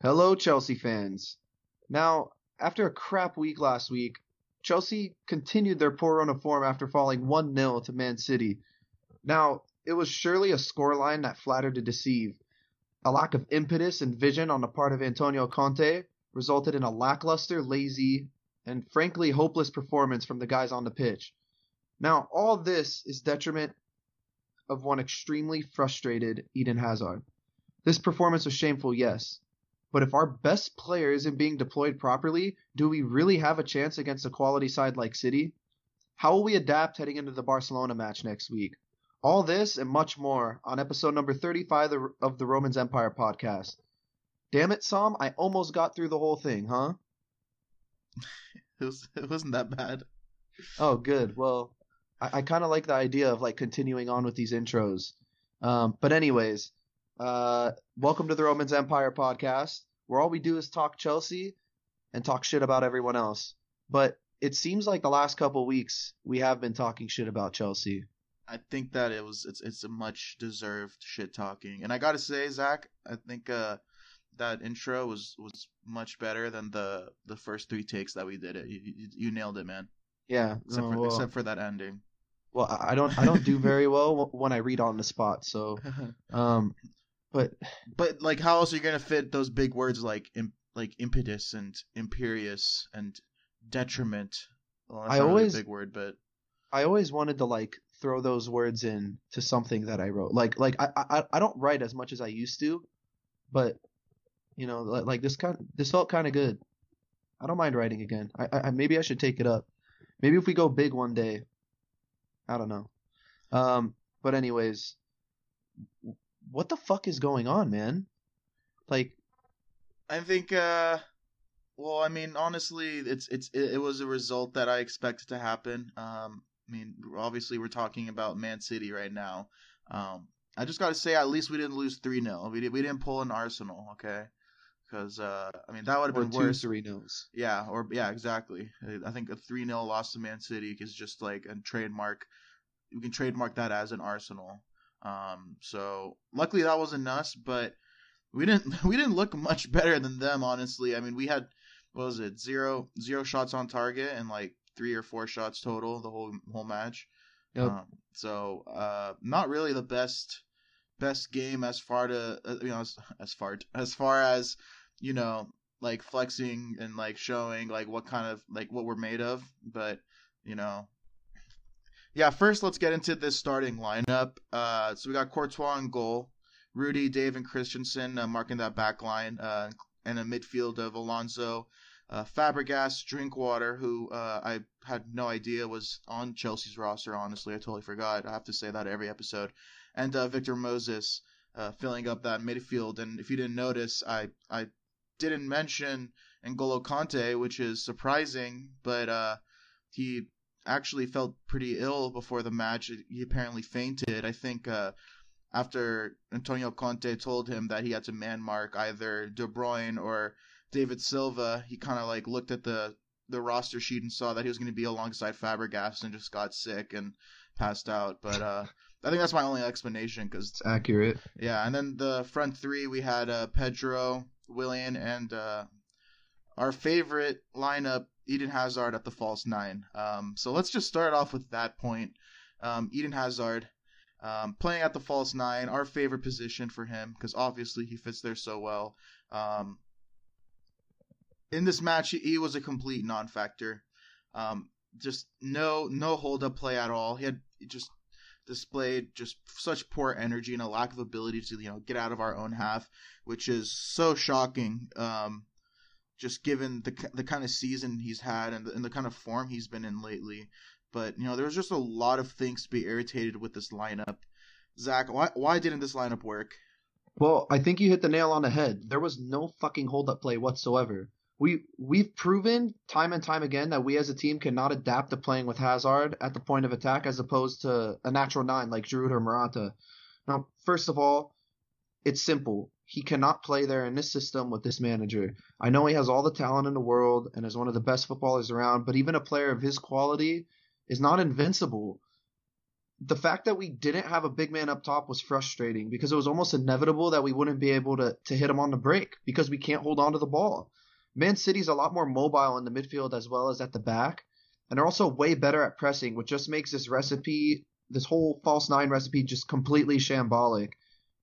Hello, Chelsea fans. Now, after a crap week last week, Chelsea continued their poor run of form after falling 1 0 to Man City. Now, it was surely a scoreline that flattered to deceive. A lack of impetus and vision on the part of Antonio Conte resulted in a lackluster, lazy, and frankly hopeless performance from the guys on the pitch. Now, all this is detriment of one extremely frustrated Eden Hazard. This performance was shameful, yes. But if our best player isn't being deployed properly, do we really have a chance against a quality side like City? How will we adapt heading into the Barcelona match next week? All this and much more on episode number 35 of the Romans Empire podcast. Damn it, Sam, I almost got through the whole thing, huh? It, was, it wasn't that bad. Oh, good. Well, I, I kind of like the idea of like continuing on with these intros. Um, but anyways, uh, welcome to the Romans Empire podcast, where all we do is talk Chelsea and talk shit about everyone else. But it seems like the last couple weeks we have been talking shit about Chelsea. I think that it was it's it's a much deserved shit talking, and I gotta say, Zach, I think uh that intro was was much better than the the first three takes that we did it. You, you, you nailed it, man. Yeah, Except no, for well, except for that ending. well, I I don't I don't do very well when I read on the spot. So, um, but but like, how else are you gonna fit those big words like im- like impetus and imperious and detriment? Well, that's I not really always- a big word, but I always wanted to like throw those words in to something that I wrote. Like like I I, I don't write as much as I used to, but you know li- like this kind this felt kind of good. I don't mind writing again. I I- maybe I should take it up. Maybe if we go big one day. I don't know. Um but anyways, what the fuck is going on, man? Like I think uh well, I mean, honestly, it's it's it, it was a result that I expected to happen. Um I mean, obviously we're talking about Man City right now. Um I just got to say at least we didn't lose 3-0. We did, we didn't pull an Arsenal, okay? Cuz uh I mean, that would have been two worse. three nose. Yeah, or yeah, exactly. I think a 3-0 loss to Man City is just like a trademark. We can trademark that as an Arsenal. Um, so luckily that wasn't us, but we didn't we didn't look much better than them, honestly. I mean, we had what was it zero zero shots on target and like three or four shots total the whole whole match. Yep. Um, so uh, not really the best best game as far to uh, you know as, as far as far as you know like flexing and like showing like what kind of like what we're made of but you know yeah first let's get into this starting lineup uh so we got courtois in goal rudy dave and christensen uh, marking that back line uh and a midfield of alonso uh, Fabregas, Drinkwater, who uh, I had no idea was on Chelsea's roster. Honestly, I totally forgot. I have to say that every episode. And uh, Victor Moses filling up that midfield. And if you didn't notice, I I didn't mention N'Golo Kante, which is surprising, but he actually felt pretty ill before the match. He apparently fainted. I think uh, after Antonio Conte told him that he had to man mark either De Bruyne or David Silva, he kind of like looked at the the roster sheet and saw that he was going to be alongside Fabregas and just got sick and passed out. But uh, I think that's my only explanation because It's accurate. yeah, and then the front three we had uh, Pedro, Willian, and uh, our favorite lineup, Eden Hazard at the false nine. Um, so let's just start off with that point. Um, Eden Hazard um, playing at the false nine, our favorite position for him because obviously he fits there so well. Um, in this match, he, he was a complete non-factor. Um, just no no hold up play at all. He had just displayed just such poor energy and a lack of ability to you know get out of our own half, which is so shocking. Um, just given the the kind of season he's had and the, and the kind of form he's been in lately. But you know, there's just a lot of things to be irritated with this lineup. Zach, why why didn't this lineup work? Well, I think you hit the nail on the head. There was no fucking hold up play whatsoever. We we've proven time and time again that we as a team cannot adapt to playing with Hazard at the point of attack as opposed to a natural nine like Giroud or Morata. Now, first of all, it's simple. He cannot play there in this system with this manager. I know he has all the talent in the world and is one of the best footballers around, but even a player of his quality is not invincible. the fact that we didn't have a big man up top was frustrating because it was almost inevitable that we wouldn't be able to, to hit him on the break because we can't hold on to the ball. Man City's a lot more mobile in the midfield as well as at the back, and they're also way better at pressing, which just makes this recipe, this whole false nine recipe, just completely shambolic.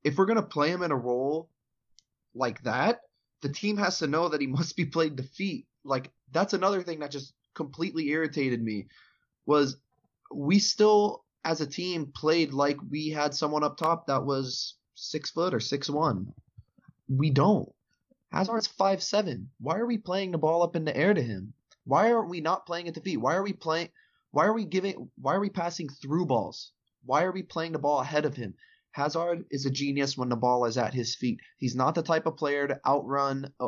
If we're gonna play him in a role like that, the team has to know that he must be played to feet. Like that's another thing that just completely irritated me was we still as a team played like we had someone up top that was six foot or six one. We don't. Hazard's five seven. Why are we playing the ball up in the air to him? Why aren't we not playing it to feet? Why are we playing? Why are we giving? Why are we passing through balls? Why are we playing the ball ahead of him? Hazard is a genius when the ball is at his feet. He's not the type of player to outrun uh,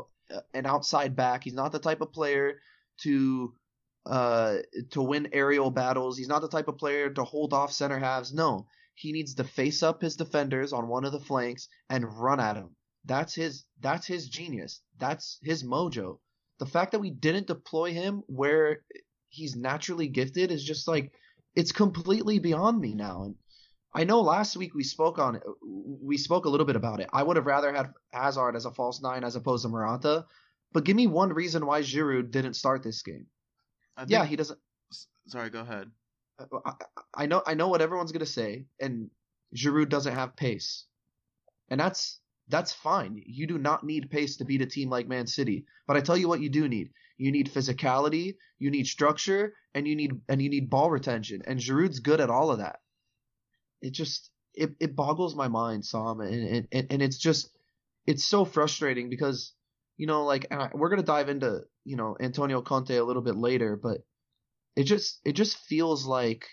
an outside back. He's not the type of player to uh, to win aerial battles. He's not the type of player to hold off center halves. No, he needs to face up his defenders on one of the flanks and run at him. That's his that's his genius. That's his mojo. The fact that we didn't deploy him where he's naturally gifted is just like it's completely beyond me now. And I know last week we spoke on it. We spoke a little bit about it. I would have rather had Hazard as a false nine as opposed to Morata. But give me one reason why Giroud didn't start this game. Think, Yeah, he doesn't. Sorry, go ahead. Uh, I, I know I know what everyone's gonna say, and Giroud doesn't have pace, and that's that's fine. You do not need pace to beat a team like Man City. But I tell you what, you do need. You need physicality, you need structure, and you need and you need ball retention. And Giroud's good at all of that. It just it, it boggles my mind, Sam, and, and and it's just it's so frustrating because you know like I- we're gonna dive into you know Antonio Conte a little bit later, but it just it just feels like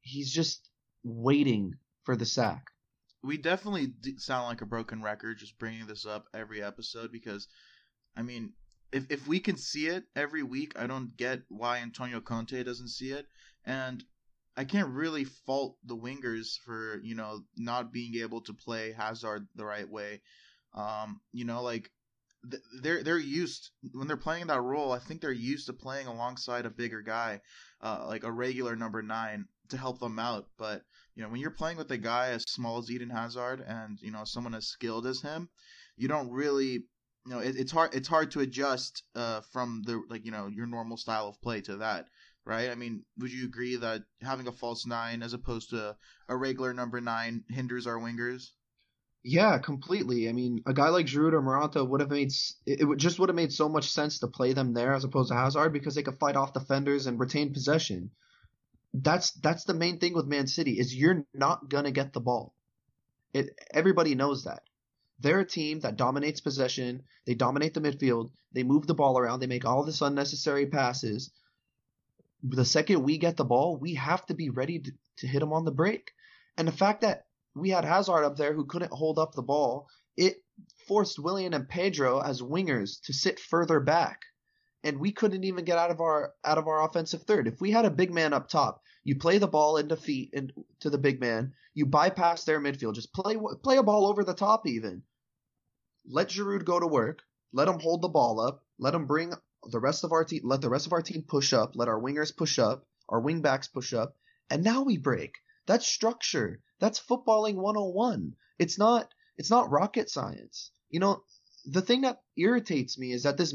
he's just waiting for the sack. we definitely sound like a broken record just bringing this up every episode because i mean if, if we can see it every week i don't get why antonio conte doesn't see it and i can't really fault the wingers for you know not being able to play hazard the right way um you know like th- they're they're used when they're playing that role i think they're used to playing alongside a bigger guy uh, like a regular number nine to help them out but you know, when you're playing with a guy as small as Eden Hazard and you know someone as skilled as him, you don't really, you know, it, it's hard. It's hard to adjust uh, from the like you know your normal style of play to that, right? I mean, would you agree that having a false nine as opposed to a regular number nine hinders our wingers? Yeah, completely. I mean, a guy like Giroud or Morata would have made it, would just would have made so much sense to play them there as opposed to Hazard because they could fight off defenders and retain possession. That's that's the main thing with Man City is you're not gonna get the ball. It everybody knows that. They're a team that dominates possession. They dominate the midfield. They move the ball around. They make all this unnecessary passes. The second we get the ball, we have to be ready to, to hit them on the break. And the fact that we had Hazard up there who couldn't hold up the ball, it forced Willian and Pedro as wingers to sit further back. And we couldn't even get out of our out of our offensive third. If we had a big man up top, you play the ball into feet and to the big man, you bypass their midfield, just play play a ball over the top even. Let Giroud go to work, let him hold the ball up, let him bring the rest of our team let the rest of our team push up, let our wingers push up, our wingbacks push up, and now we break. That's structure. That's footballing 101. It's not it's not rocket science. You know, the thing that irritates me is that this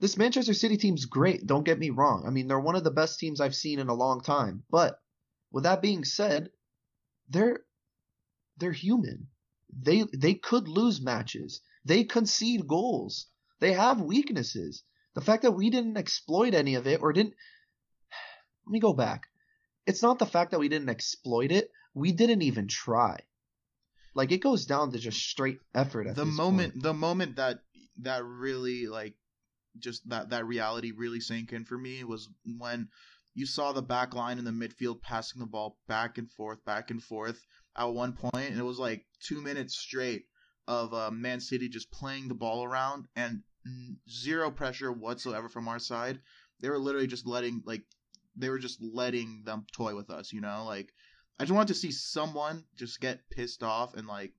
this Manchester City team's great, don't get me wrong. I mean, they're one of the best teams I've seen in a long time. But with that being said, they're they're human. They they could lose matches. They concede goals. They have weaknesses. The fact that we didn't exploit any of it or didn't let me go back. It's not the fact that we didn't exploit it. We didn't even try. Like it goes down to just straight effort at the this moment, point. the moment that that really like just that that reality really sank in for me was when you saw the back line in the midfield passing the ball back and forth, back and forth at one point, and it was like two minutes straight of uh, Man City just playing the ball around and zero pressure whatsoever from our side. They were literally just letting like they were just letting them toy with us, you know. Like I just wanted to see someone just get pissed off and like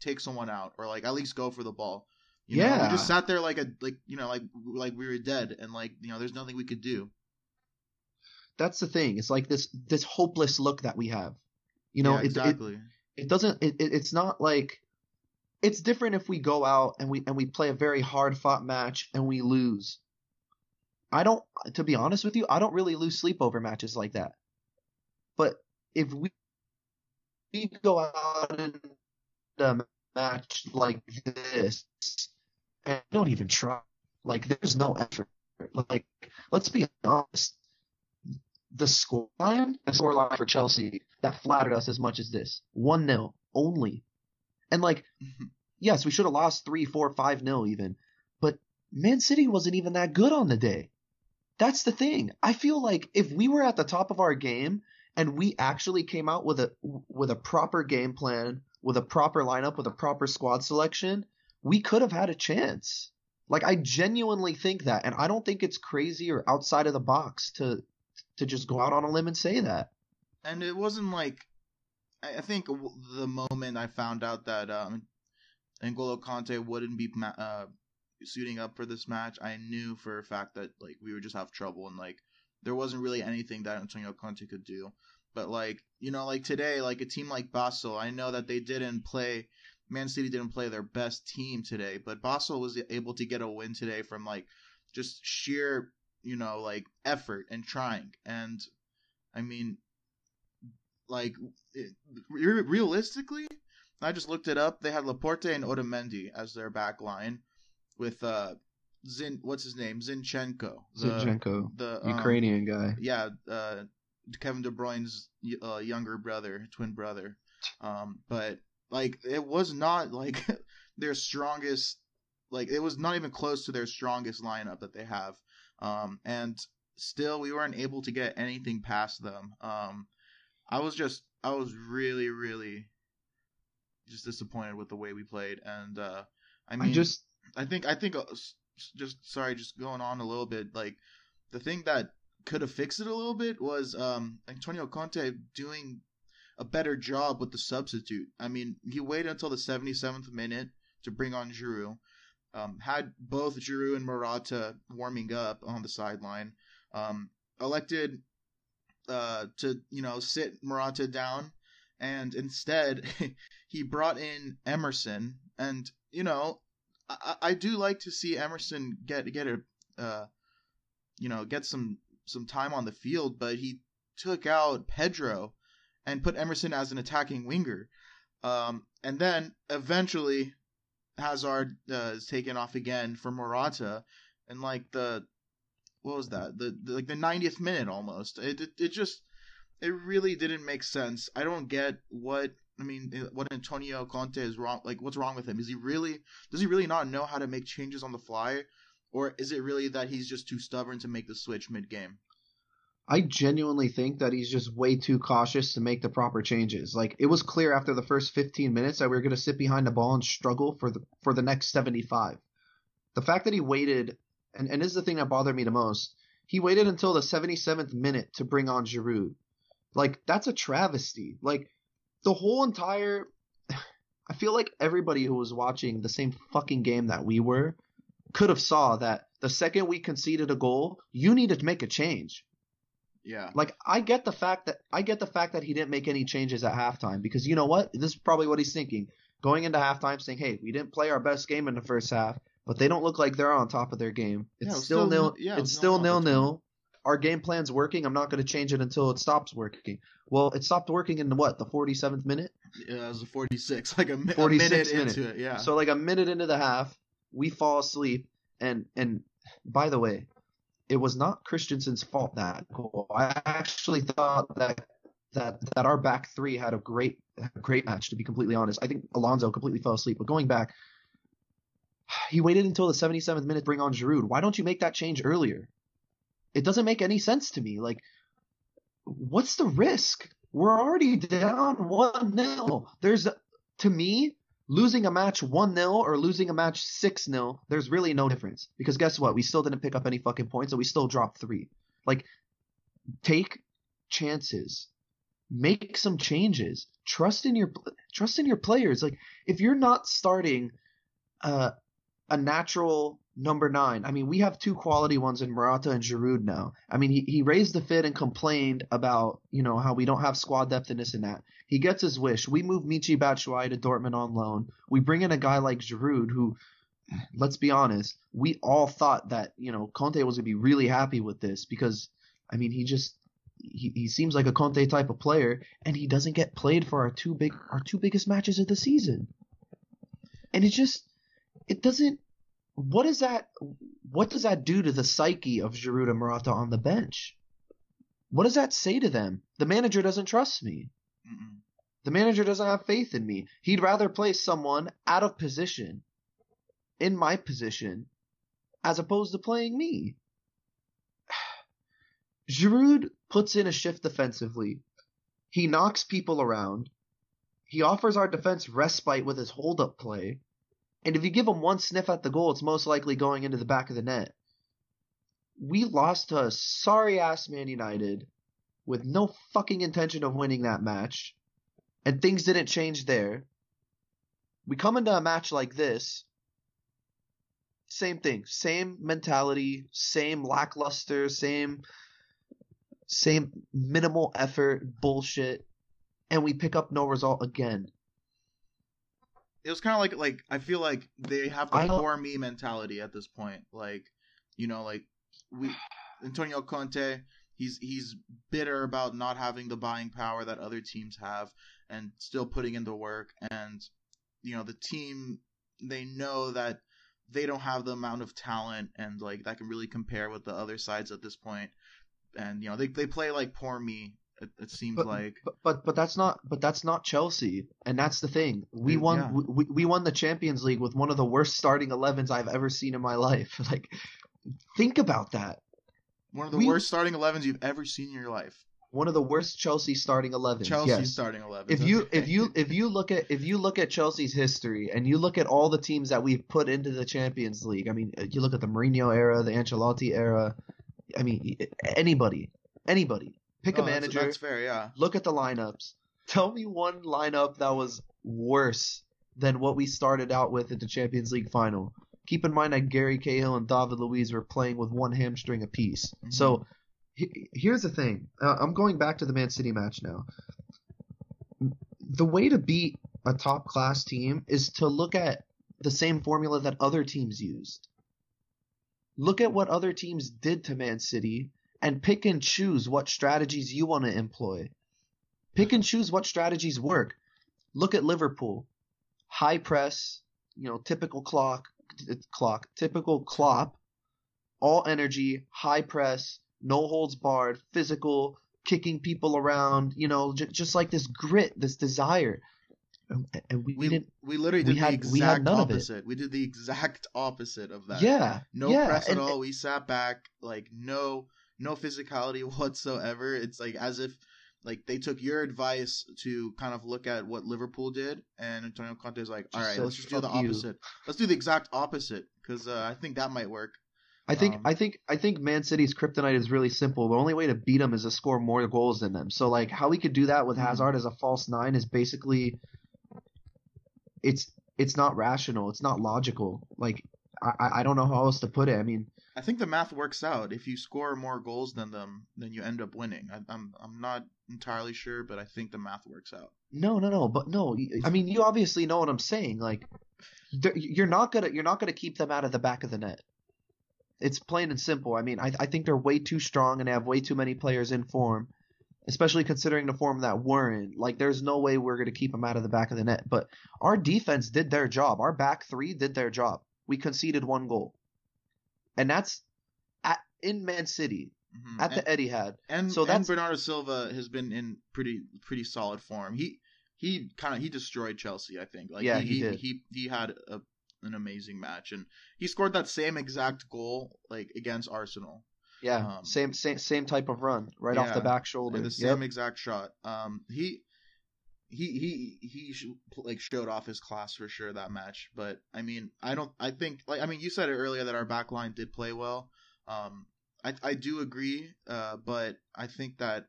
take someone out or like at least go for the ball. You know, Yeah. we just sat there like a like you know like like we were dead and like you know there's nothing we could do. that's the thing. It's like this this hopeless look that we have. You know, yeah, it, it exactly. it doesn't it, it, it's not like it's different if we go out and we and we play a very hard fought match and we lose. I don't to be honest with you, I don't really lose sleep over matches like that. But if we, we go out in a match like this and don't even try, like there's no effort. Like let's be honest, the scoreline, the scoreline for Chelsea that flattered us as much as this one 0 only, and like mm-hmm. yes, we should have lost three, four, five 0 even, but Man City wasn't even that good on the day. That's the thing. I feel like if we were at the top of our game and we actually came out with a with a proper game plan, with a proper lineup, with a proper squad selection, we could have had a chance. Like I genuinely think that, and I don't think it's crazy or outside of the box to to just go out on a limb and say that. and it wasn't like I think the moment I found out that um, N'Golo Kante wouldn't be ma- uh, suiting up for this match, I knew for a fact that like we would just have trouble and like there wasn't really anything that Antonio Conte could do. But like you know, like today, like a team like Basel, I know that they didn't play. Man City didn't play their best team today, but Basel was able to get a win today from like just sheer you know like effort and trying. And I mean, like it, re- realistically, I just looked it up. They had Laporte and Otamendi as their back line, with uh, Zin. What's his name? Zinchenko. The, Zinchenko, the um, Ukrainian guy. yeah, uh, Kevin De Bruyne's uh, younger brother, twin brother. Um, but like it was not like their strongest. Like it was not even close to their strongest lineup that they have. Um, and still we weren't able to get anything past them. Um, I was just I was really really just disappointed with the way we played, and uh, I mean I just I think I think uh, just sorry, just going on a little bit. Like the thing that could have fixed it a little bit was um Antonio Conte doing a better job with the substitute. I mean, he waited until the 77th minute to bring on Giroud. Um, had both Giroud and Morata warming up on the sideline. Um, elected uh, to you know sit Morata down, and instead he brought in Emerson. And you know, I, I do like to see Emerson get get a uh, you know get some some time on the field, but he took out Pedro and put Emerson as an attacking winger. Um, and then eventually Hazard uh, is taken off again for Morata, and like the what was that the, the like the 90th minute almost. It, it it just it really didn't make sense. I don't get what I mean eh, what Antonio Conte is wrong. Like what's wrong with him? Is he really does he really not know how to make changes on the fly, or is it really that he's just too stubborn to make the switch mid game? I genuinely think that he's just way too cautious to make the proper changes. Like it was clear after the first 15 minutes that we were going to sit behind the ball and struggle for the for the next 75. The fact that he waited, and and this is the thing that bothered me the most. He waited until the 77th minute to bring on Giroud. Like that's a travesty. Like the whole entire. I feel like everybody who was watching the same fucking game that we were could have saw that the second we conceded a goal, you needed to make a change. Yeah. Like I get the fact that I get the fact that he didn't make any changes at halftime because you know what? This is probably what he's thinking. Going into halftime saying, "Hey, we didn't play our best game in the first half, but they don't look like they're on top of their game. It's Yeah, still, nil. yeah, it it's still nil nil. Our game plan's working. I'm not going to change it until it stops working. Well, it stopped working in the what? The 47th minute. Yeah, it was a 46, like a, mi- a 46 minute minute. into it. Yeah. So like a minute into the half, we fall asleep, and and by the way, it was not Christensen's fault that goal. I actually thought that that that our back three had a great great match. To be completely honest, I think Alonso completely fell asleep. But going back, he waited until the 77th minute to bring on Giroud. Why don't you make that change earlier? It doesn't make any sense to me. Like, what's the risk? We're already down one 0 There's to me losing a match 1-0 or losing a match 6-0, there's really no difference. Because guess what? We still didn't pick up any fucking points and we still dropped 3. Like take chances. Make some changes. Trust in your trust in your players. Like if you're not starting uh, a natural number nine. I mean, we have two quality ones in Morata and Giroud now. I mean, he, he raised the fit and complained about, you know, how we don't have squad depth and this and that. He gets his wish. We move Michy Batshuayi to Dortmund on loan. We bring in a guy like Giroud who, let's be honest, we all thought that, you know, Conte was going to be really happy with this because, I mean, he just, he, he seems like a Conte type of player and he doesn't get played for our two big, our two biggest matches of the season. And it just, it doesn't, what is that? What does that do to the psyche of Giroud and Morata on the bench? What does that say to them? The manager doesn't trust me. Mm-mm. The manager doesn't have faith in me. He'd rather play someone out of position, in my position, as opposed to playing me. Giroud puts in a shift defensively. He knocks people around. He offers our defense respite with his hold up play. And if you give him one sniff at the goal, it's most likely going into the back of the net. We lost to a sorry ass Man United with no fucking intention of winning that match, and things didn't change there. We come into a match like this, same thing, same mentality, same lackluster, same same minimal effort bullshit, and we pick up no result again. It was kind of like like I feel like they have the poor me mentality at this point. Like, you know, like we Antonio Conte, he's he's bitter about not having the buying power that other teams have and still putting in the work and you know, the team they know that they don't have the amount of talent and like that can really compare with the other sides at this point. And you know, they they play like poor me. It, it seems But- like But, but but that's not but that's not Chelsea, and that's the thing. We won yeah. we, we won the Champions League with one of the worst starting 11s I've ever seen in my life. Like, think about that. one of the we- worst starting 11s you've ever seen in your life. One of the worst Chelsea starting 11s. Chelsea yes. starting 11. if you if you if you look at if you look at Chelsea's history and you look at all the teams that we've put into the Champions League, I mean, uh, you look at the Mourinho era, the Ancelotti era. I mean, anybody, anybody, pick a Oh, that's- manager, That's, fair, yeah. look at the lineups. Tell me one lineup that was worse than what we started out with at the Champions League final. Keep in mind that Gary Cahill and David Luiz were playing with one hamstring apiece. Mhm. So he- here's the thing. Uh, I'm going back to the Man City match now. The way to beat a top class team is to look at the same formula that other teams used. Look at what other teams did to Man City and pick and choose what strategies you want to employ. Pick and choose what strategies work. Look at Liverpool. High press, you know, typical clock, clock, typical Klopp. All energy, high press, no holds barred, physical, kicking people around, you know, j- just like this grit, this desire. And, and we, We didn't. we literally we did had- the we had exact none of it. opposite. We did the exact opposite of that. Yeah. No yeah, press at and- all. We sat back, like no no physicality whatsoever. It's like as if like they took your advice to kind of look at what Liverpool did, and Antonio Conte's like, all right, let's just do the "Fuck you." opposite. Let's do the exact opposite because uh, I think that might work. I think Um, I think I think Man City's kryptonite is really simple. The only way to beat them is to score more goals than them. So like how we could do that with Mhm. Hazard as a false nine is basically it's it's not rational. It's not logical. Like I- I don't know how else to put it. I mean I think the math works out. If you score more goals than them, then you end up winning. I, I'm I'm not entirely sure, but I think the math works out. no no no but no. I mean you obviously know what I'm saying. Like you're not gonna you're not gonna keep them out of the back of the net. It's plain and simple. I mean I I think they're way too strong and they have way too many players in form. especially considering the form that we're in. Like, there's no way we're going to keep them out of the back of the net. But our defense did their job. Our back three did their job. We conceded one goal, and that's at in Man City Mhm. at And- the Etihad. And So and Bernardo Silva has been in pretty pretty solid form. He he kind of he destroyed Chelsea. I think. Like Yeah, he he he, he he had a, an amazing match, and he scored that same exact goal like against Arsenal. Yeah, Um, same same same type of run right off the back shoulder. The Yep. same exact shot. Um, he he he he like showed off his class for sure that match. But I mean, I don't. I think like I mean, you said it earlier that our back line did play well. Um, I I do agree. Uh, but I think that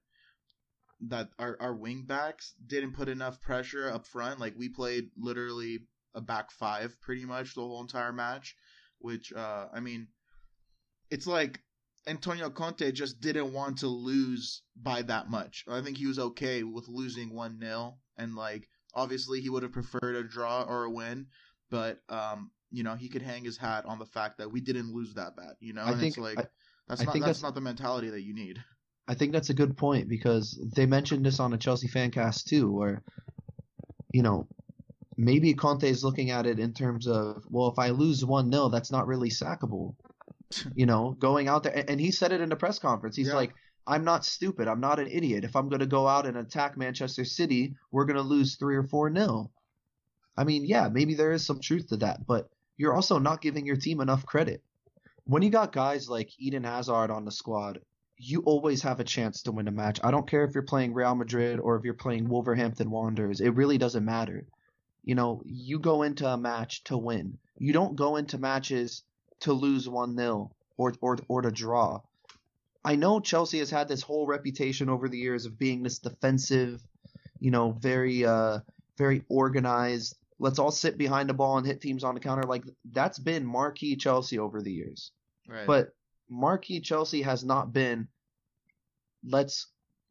that our our wing backs didn't put enough pressure up front. Like we played literally a back five pretty much the whole entire match. which uh, I mean, it's like Antonio Conte just didn't want to lose by that much. I think he was okay with losing one 0 and like obviously he would have preferred a draw or a win, but um, you know he could hang his hat on the fact that we didn't lose that bad. You know, I and think- it's like I- that's I not think that's, that's- not the mentality that you need. I think that's a good point because they mentioned this on a Chelsea fan cast too, where you know maybe Conte is looking at it in terms of well, if I lose one 0 that's not really sackable. you know, going out there, and- and he said it in the press conference. He's Yeah. like, "I'm not stupid. I'm not an idiot. If I'm going to go out and attack Manchester City, we're going to lose three or four nil." I mean, yeah, maybe there is some truth to that, but you're also not giving your team enough credit. When you got guys like Eden Hazard on the squad, you always have a chance to win a match. I don't care if you're playing Real Madrid or if you're playing Wolverhampton Wanderers. It really doesn't matter. You know, you go into a match to win. You don't go into matches to lose 1-0 or or or to draw. I know Chelsea has had this whole reputation over the years of being this defensive, you know, very uh very organized. Let's all sit behind the ball and hit teams on the counter. Like that's been marquee Chelsea over the years. Right. But marquee Chelsea has not been let's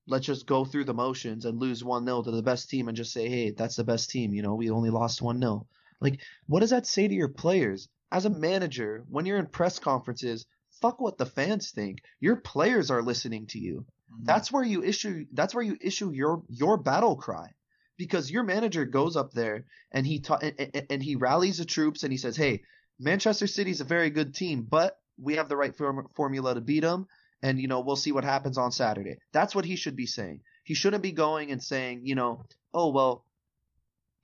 let's just go through the motions and lose 1-0 to the best team and just say, "Hey, that's the best team, you know, we only lost 1-0." Like what does that say to your players? As a manager, when you're in press conferences, fuck what the fans think. Your players are listening to you. Mhm. That's where you issue that's where you issue your your battle cry. Because your manager goes up there and he ta- and, and- and he rallies the troops and he says, "Hey, Manchester City's a very good team, but we have the right form- formula to beat them and you know, we'll see what happens on Saturday." That's what he should be saying. He shouldn't be going and saying, you know, "Oh, well,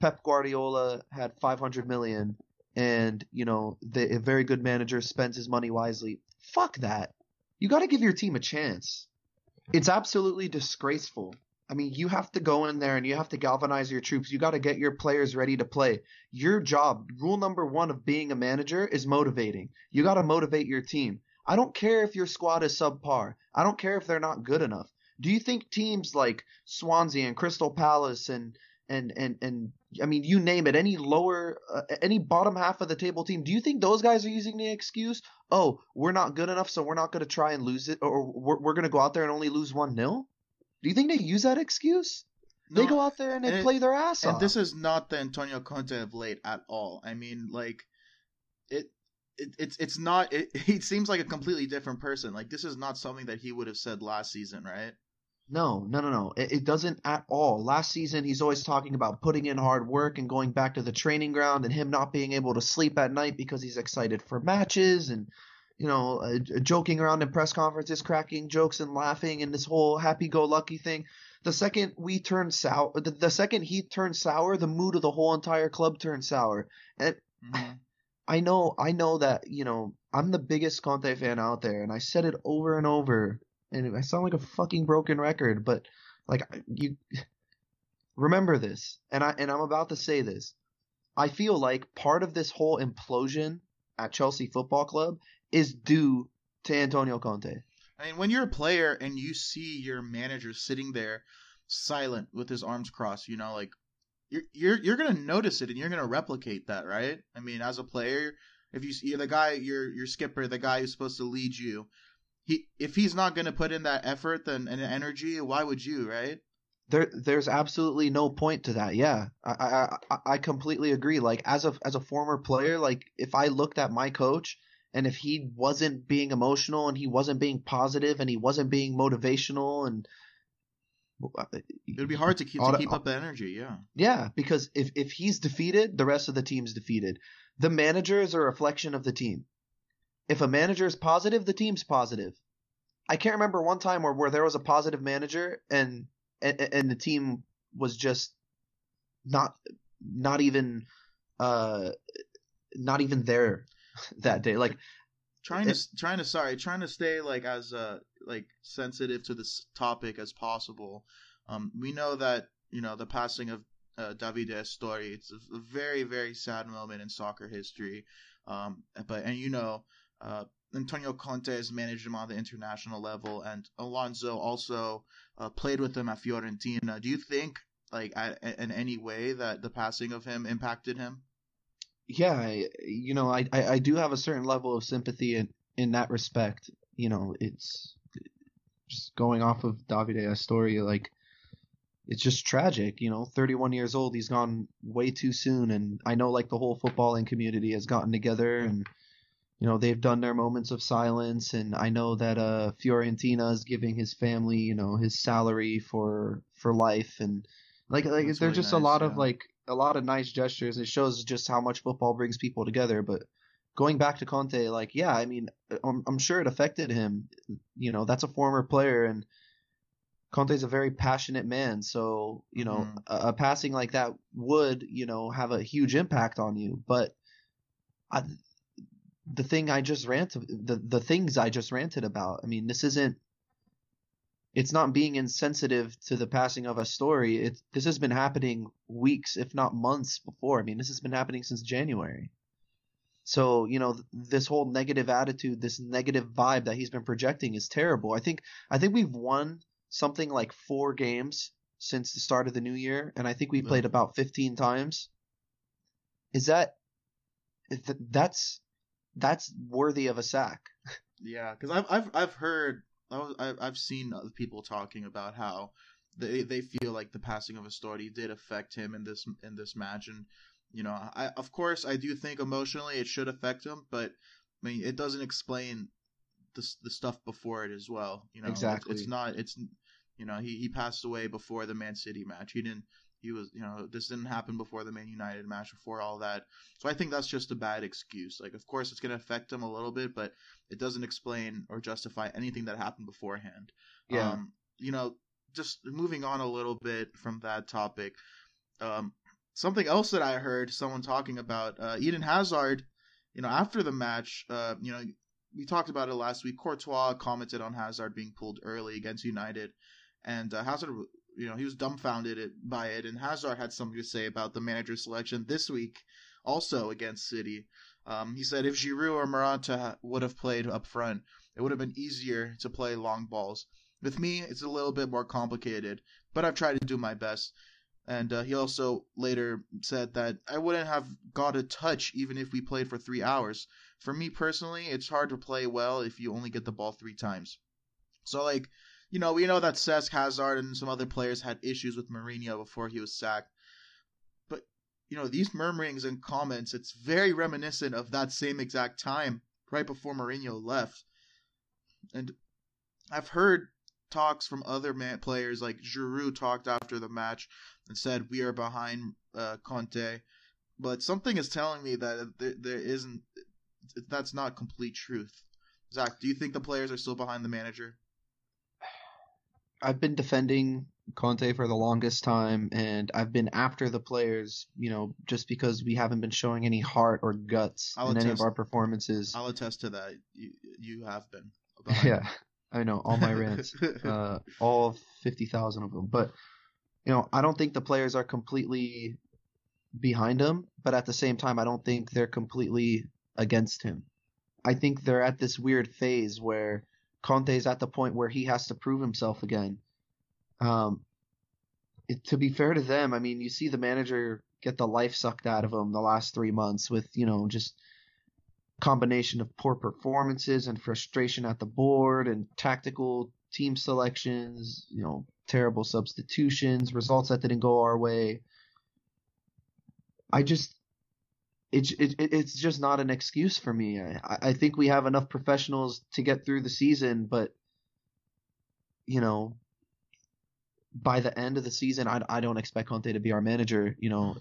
Pep Guardiola had 500 million and, you know, the, a very good manager spends his money wisely." Fuck that. You got to give your team a chance. It's absolutely disgraceful. I mean, you have to go in there and you have to galvanize your troops. You got to get your players ready to play. Your job, rule number one of being a manager, is motivating. You got to motivate your team. I don't care if your squad is subpar. I don't care if they're not good enough. Do you think teams like Swansea and Crystal Palace and and and and I mean, you name it, any lower, uh, any bottom half of the table team, do you think those guys are using the excuse, oh, we're not good enough, so we're not going to try and lose it, or we're, we're going to go out there and only lose 1 nil? Do you think they use that excuse? they go out there and they and- play their ass and off. this is not the Antonio Conte of late at all. I mean, like it, it it's it's not. It, he seems like a completely different person. Like this is not something that he would have said last season, right? No, no, no, no. It, it doesn't at all. Last season, he's always talking about putting in hard work and going back to the training ground and him not being able to sleep at night because he's excited for matches and, you know, uh, joking around in press conferences, cracking jokes and laughing and this whole happy-go-lucky thing. The second we turn sour, the, the second he turns sour, the mood of the whole entire club turns sour. And Mhm. I know, I know that, you know, I'm the biggest Conte fan out there, and I said it over and over, and I sound like a fucking broken record, but like you remember this, and I and I'm about to say this. I feel like part of this whole implosion at Chelsea Football Club is due to Antonio Conte. I mean, when you're a player and you see your manager sitting there silent with his arms crossed, you know, like you're you're you're gonna notice it and you're gonna replicate that, right? I mean, as a player, if you see the guy, your your skipper, the guy who's supposed to lead you, he if he's not gonna put in that effort then and energy, why would you, right? There, there's absolutely no point to that. Yeah, I, I, I, I completely agree. Like as a, as a former player, like if I looked at my coach and if he wasn't being emotional and he wasn't being positive and he wasn't being motivational and It'd be hard to keep to keep up the energy, yeah. yeah, because if if he's defeated, the rest of the team's defeated. The manager is a reflection of the team. If a manager is positive, the team's positive. I can't remember one time where, where there was a positive manager and, and and the team was just not not even uh not even there that day. Like trying to trying to sorry trying to stay like as uh like sensitive to this topic as possible um we know that you know the passing of uh, Davide Astori it's a, a very very sad moment in soccer history um but and you know uh Antonio Conte has managed him on the international level and Alonso also uh, played with him at Fiorentina do you think like in any way that the passing of him impacted him yeah, I, you know, I, I I do have a certain level of sympathy in in that respect. You know, it's just going off of Davide Astori, like it's just tragic. You know, 31 years old, he's gone way too soon, and I know like the whole footballing community has gotten together and you know they've done their moments of silence and i know that uh fiorentina is giving his family you know his salary for for life and like like That's there's really just a nice, lot of like a lot of nice gestures. It shows just how much football brings people together but going back to conte like yeah i mean i'm, I'm sure it affected him. You know that's a former player and conte's a very passionate man so you know Mhm. a, a passing like that would you know have a huge impact on you but I, the thing I just ranted the the things I just ranted about. I mean, this isn't it's not being insensitive to the passing of Astori. It this has been happening weeks, if not months before. I mean, this has been happening since January. So, you know, th- this whole negative attitude, this negative vibe that he's been projecting is terrible. I think I think we've won something like 4 games since the start of the new year and I think we played about 15 times. Is that th- that's that's worthy of a sack. Yeah, because I've I've I've heard I've I've seen other people talking about how they they feel like the passing of Astori did affect him in this in this match, and you know, I of course I do think emotionally it should affect him, but I mean it doesn't explain the the stuff before it as well. You know, It's- Exactly. It's, not it's you know he he passed away before the Man City match. He didn't. He was, you know, this didn't happen before the Man United match, before all that. So I think that's just a bad excuse. Like, of course, it's going to affect him a little bit, but it doesn't explain or justify anything that happened beforehand. Yeah. Um, you know, just moving on a little bit from that topic. Um, something else that I heard someone talking about, uh, Eden Hazard, you know, after the match, uh, you know, we talked about it last week. Courtois commented on Hazard being pulled early against United, and uh, Hazard, you know, he was dumbfounded it, by it. And Hazard had something to say about the manager selection this week, also against City. Um, he said if Giroud or Morata would have played up front, it would have been easier to play long balls. With me, it's a little bit more complicated, but I've tried to do my best. And uh, he also later said that I wouldn't have got a touch even if we played for three hours. For me personally, it's hard to play well if you only get the ball three times. So, like, you know, we know that Cesc Hazard and some other players had issues with Mourinho before he was sacked. But, you know, these murmurings and comments, it's very reminiscent of that same exact time right before Mourinho left. And I've heard talks from other man- players, like Giroud talked after the match and said, We are behind uh, Conte. But something is telling me that there, there isn't, that's not complete truth. Zach, do you think the players are still behind the manager? I've been defending Conte for the longest time, and I've been after the players, you know, just because we haven't been showing any heart or guts I'll in any of our performances. I'll attest to that. You, you have been. yeah, I know all my rants, uh, all fifty thousand of them. But you know, I don't think the players are completely behind him, but at the same time, I don't think they're completely against him. I think they're at this weird phase where Conte's at the point where he has to prove himself again. Um, it, to be fair to them, I mean, you see the manager get the life sucked out of him the last three months with, you know, just combination of poor performances and frustration at the board and tactical team selections, you know, terrible substitutions, results that didn't go our way. I just it, it it's just not an excuse for me. I, I think we have enough professionals to get through the season, but you know, by the end of the season, I, I don't expect Conte to be our manager. You know,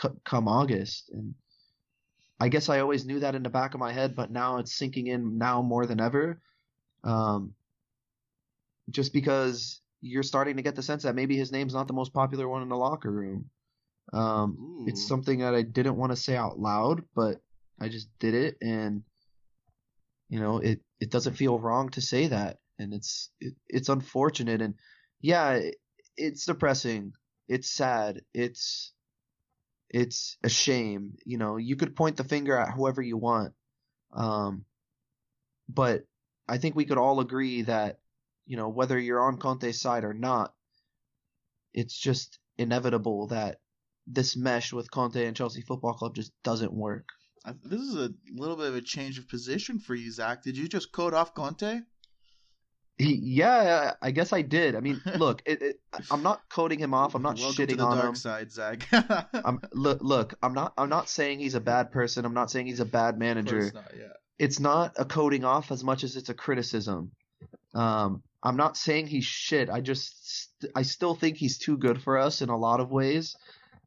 c- come August, and I guess I always knew that in the back of my head, but now it's sinking in now more than ever. Um, just because you're starting to get the sense that maybe his name's not the most popular one in the locker room. Um, it's something that I didn't want to say out loud, but I just did it, and you know, it it doesn't feel wrong to say that, and it's it, it's unfortunate, and yeah, it, it's depressing, it's sad, it's it's a shame. You know, you could point the finger at whoever you want, um, but I think we could all agree that you know whether you're on Conte's side or not, it's just inevitable that this mesh with Conte and Chelsea Football Club just doesn't work. I, this is a little bit of a change of position for you, Zach. Did you just code off Conte? He, yeah, I guess I did. I mean, look, it, it, I'm not coding him off. I'm not Welcome shitting on dark him. side, Zach. I'm look, look. I'm not. I'm not saying he's a bad person. I'm not saying he's a bad manager. Not, yeah. It's not a coding off as much as it's a criticism. Um, I'm not saying he's shit. I just, I still think he's too good for us in a lot of ways.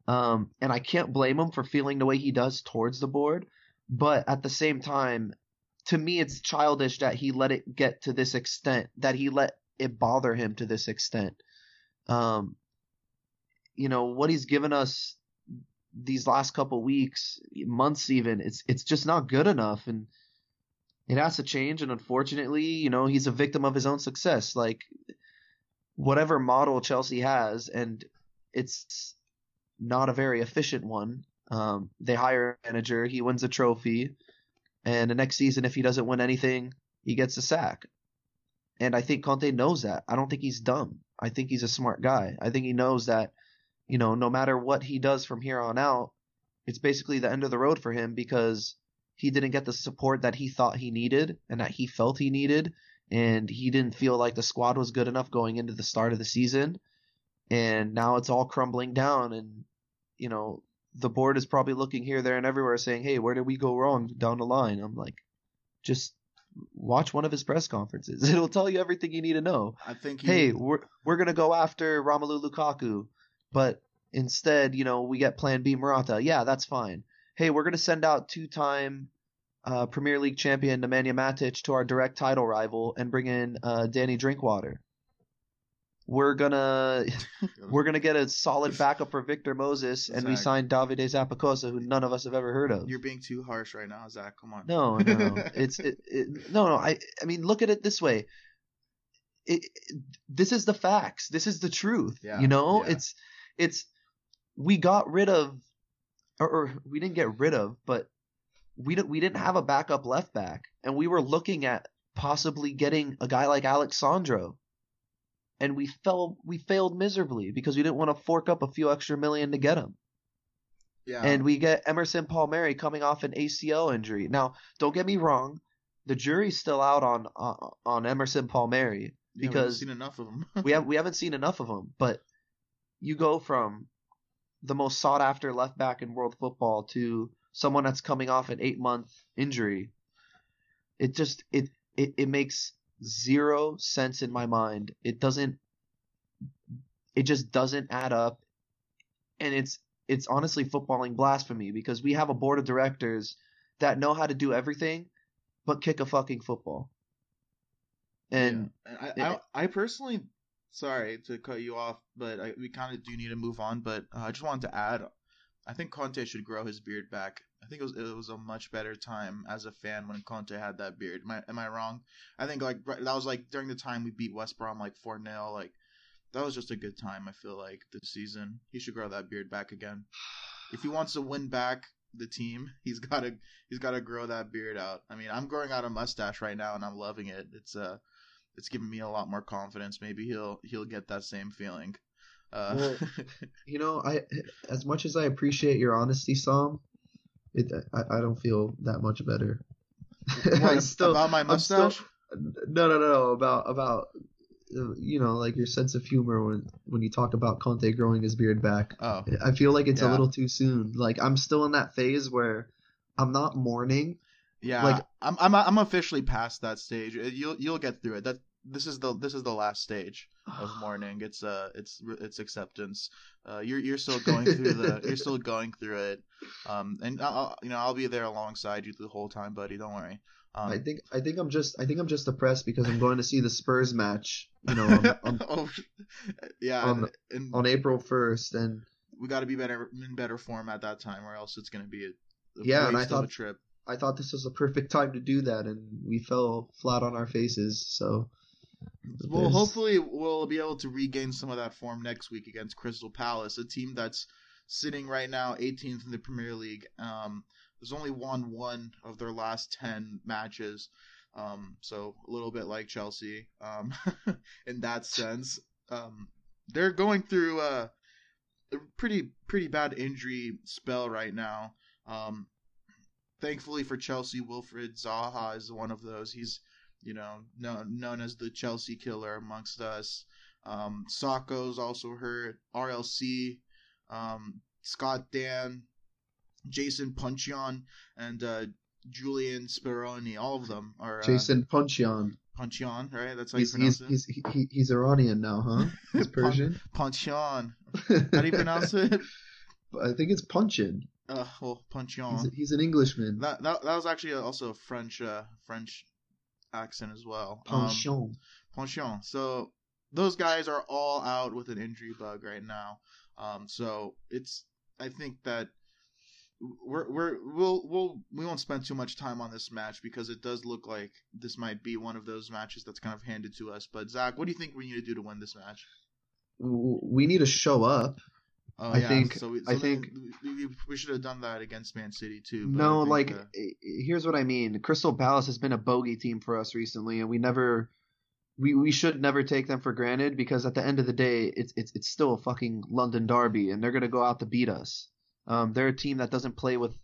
Um, and I can't blame him for feeling the way he does towards the board. But at the same time, to me, it's childish that he let it get to this extent, that he let it bother him to this extent. Um, you know what he's given us these last couple weeks, months even. It's it's just not good enough, and it has to change. And unfortunately, you know, he's a victim of his own success. Like whatever model Chelsea has, and it's not a very efficient one. Um, they hire a manager, he wins a trophy, and the next season, if he doesn't win anything, he gets a sack. And I think Conte knows that. I don't think he's dumb. I think he's a smart guy. I think he knows that, you know, no matter what he does from here on out, it's basically the end of the road for him because he didn't get the support that he thought he needed and that he felt he needed. And he didn't feel like the squad was good enough going into the start of the season. And now it's all crumbling down. And, you know, the board is probably looking here, there, and everywhere saying, hey, where did we go wrong down the line? I'm like, just watch one of his press conferences. It'll tell you everything you need to know. I think. He, Hey, we're we're gonna go after Romelu Lukaku, but instead, you know, we get Plan B Morata. Yeah, that's fine. Hey, we're gonna send out two-time uh, Premier League champion Nemanja Matic to our direct title rival and bring in uh, Danny Drinkwater. We're gonna we're gonna get a solid backup for Victor Moses, and we signed Davide Zappacosta, who none of us have ever heard of. You're being too harsh right now, Zach. Come on. No, no, it's it, it, no, no. I I mean, look at it this way. It, it- this is the facts. This is the truth. Yeah, you know, yeah. it's it's we got rid of, or, or we didn't get rid of, but we didn't we didn't have a backup left back, and we were looking at possibly getting a guy like Alex Sandro, and we fell we failed miserably because we didn't want to fork up a few extra million to get him Yeah. and we get Emerson Palmieri coming off an ACL injury. Now, don't get me wrong, the jury's still out on on, on Emerson Palmieri Yeah, we haven't because seen enough of them. we have we haven't seen enough of him. But you go from the most sought after left back in world football to someone that's coming off an eight month injury. It just it, it it makes zero sense in my mind. It doesn't it just doesn't add up. And it's it's honestly footballing blasphemy because we have a board of directors that know how to do everything but kick a fucking football. And Yeah. I, I, I personally, sorry to cut you off, but I, we kind of do need to move on. But uh, I just wanted to add, I think Conte should grow his beard back. I think it was it was a much better time as a fan when Conte had that beard. Am I, am I wrong? I think like that was like during the time we beat West Brom like four 0 Like that was just a good time. I feel like this season he should grow that beard back again. If he wants to win back the team, he's gotta he's gotta grow that beard out. I mean, I'm growing out a mustache right now and I'm loving it. It's uh it's giving me a lot more confidence. Maybe he'll he'll get that same feeling. Uh, Well, You know, I as much as I appreciate your honesty, Sam, it I, I don't feel that much better. What, still about my I'm still- mustache? no no no about about you know like your sense of humor when when you talk about Conte growing his beard back. oh, I feel like it's a little too soon. Like I'm still in that phase where I'm not mourning. yeah. like- I'm I'm I'm officially past that stage. You'll you'll get through it. That this is the this is the last stage of mourning. It's uh it's it's acceptance. Uh, you're you're still going through the you're still going through it. Um, and I'll, you know I'll be there alongside you the whole time, buddy. Don't worry. Um, I think I think I'm just I think I'm just depressed because I'm going to see the Spurs match, you know, on, on, oh, yeah, on- and, on April 1st and we got to be better in better form at that time, or else it's going to be a, a Yeah, and I thought- trip. I thought this was a perfect time to do that and we fell flat on our faces. So Well, there's- hopefully we'll be able to regain some of that form next week against Crystal Palace, a team that's sitting right now 18th in the Premier League. Um, there's only won one of their last 10 matches, um, so a little bit like Chelsea um, in that sense. Um, they're going through uh, a pretty pretty bad injury spell right now. Um, thankfully for Chelsea, Wilfried Zaha is one of those. He's you know known known as the Chelsea killer amongst us. Um, Sakho's also hurt. RLC, um, Scott Dann, Jason Punchion, and uh, Julian Speroni. All of them are uh, Jason Punchion, Puncheon, right? That's how He's you pronounce he's, it. he's he, he's Iranian now, huh? He's Persian. Punchion. How do you pronounce it? I think it's Punchin. Uh, well, Puncheon. He's, he's an Englishman. That, that that was actually also a French uh, French accent as well. Um. Pension. So those guys are all out with an injury bug right now. Um, so it's I think that we're we're we'll we'll we won't spend too much time on this match because it does look like this might be one of those matches that's kind of handed to us. But Zach, what do you think we need to do to win this match? We need to show up. Oh, I think- So we, I think- we, we, should have done that against Man City too. but No, like i- here's what I mean. Crystal Palace has been a bogey team for us recently, and we never, we we should never take them for granted because at the end of the day, it's it's it's still a fucking London derby, and they're gonna go out to beat us. Um, they're a team that doesn't play with,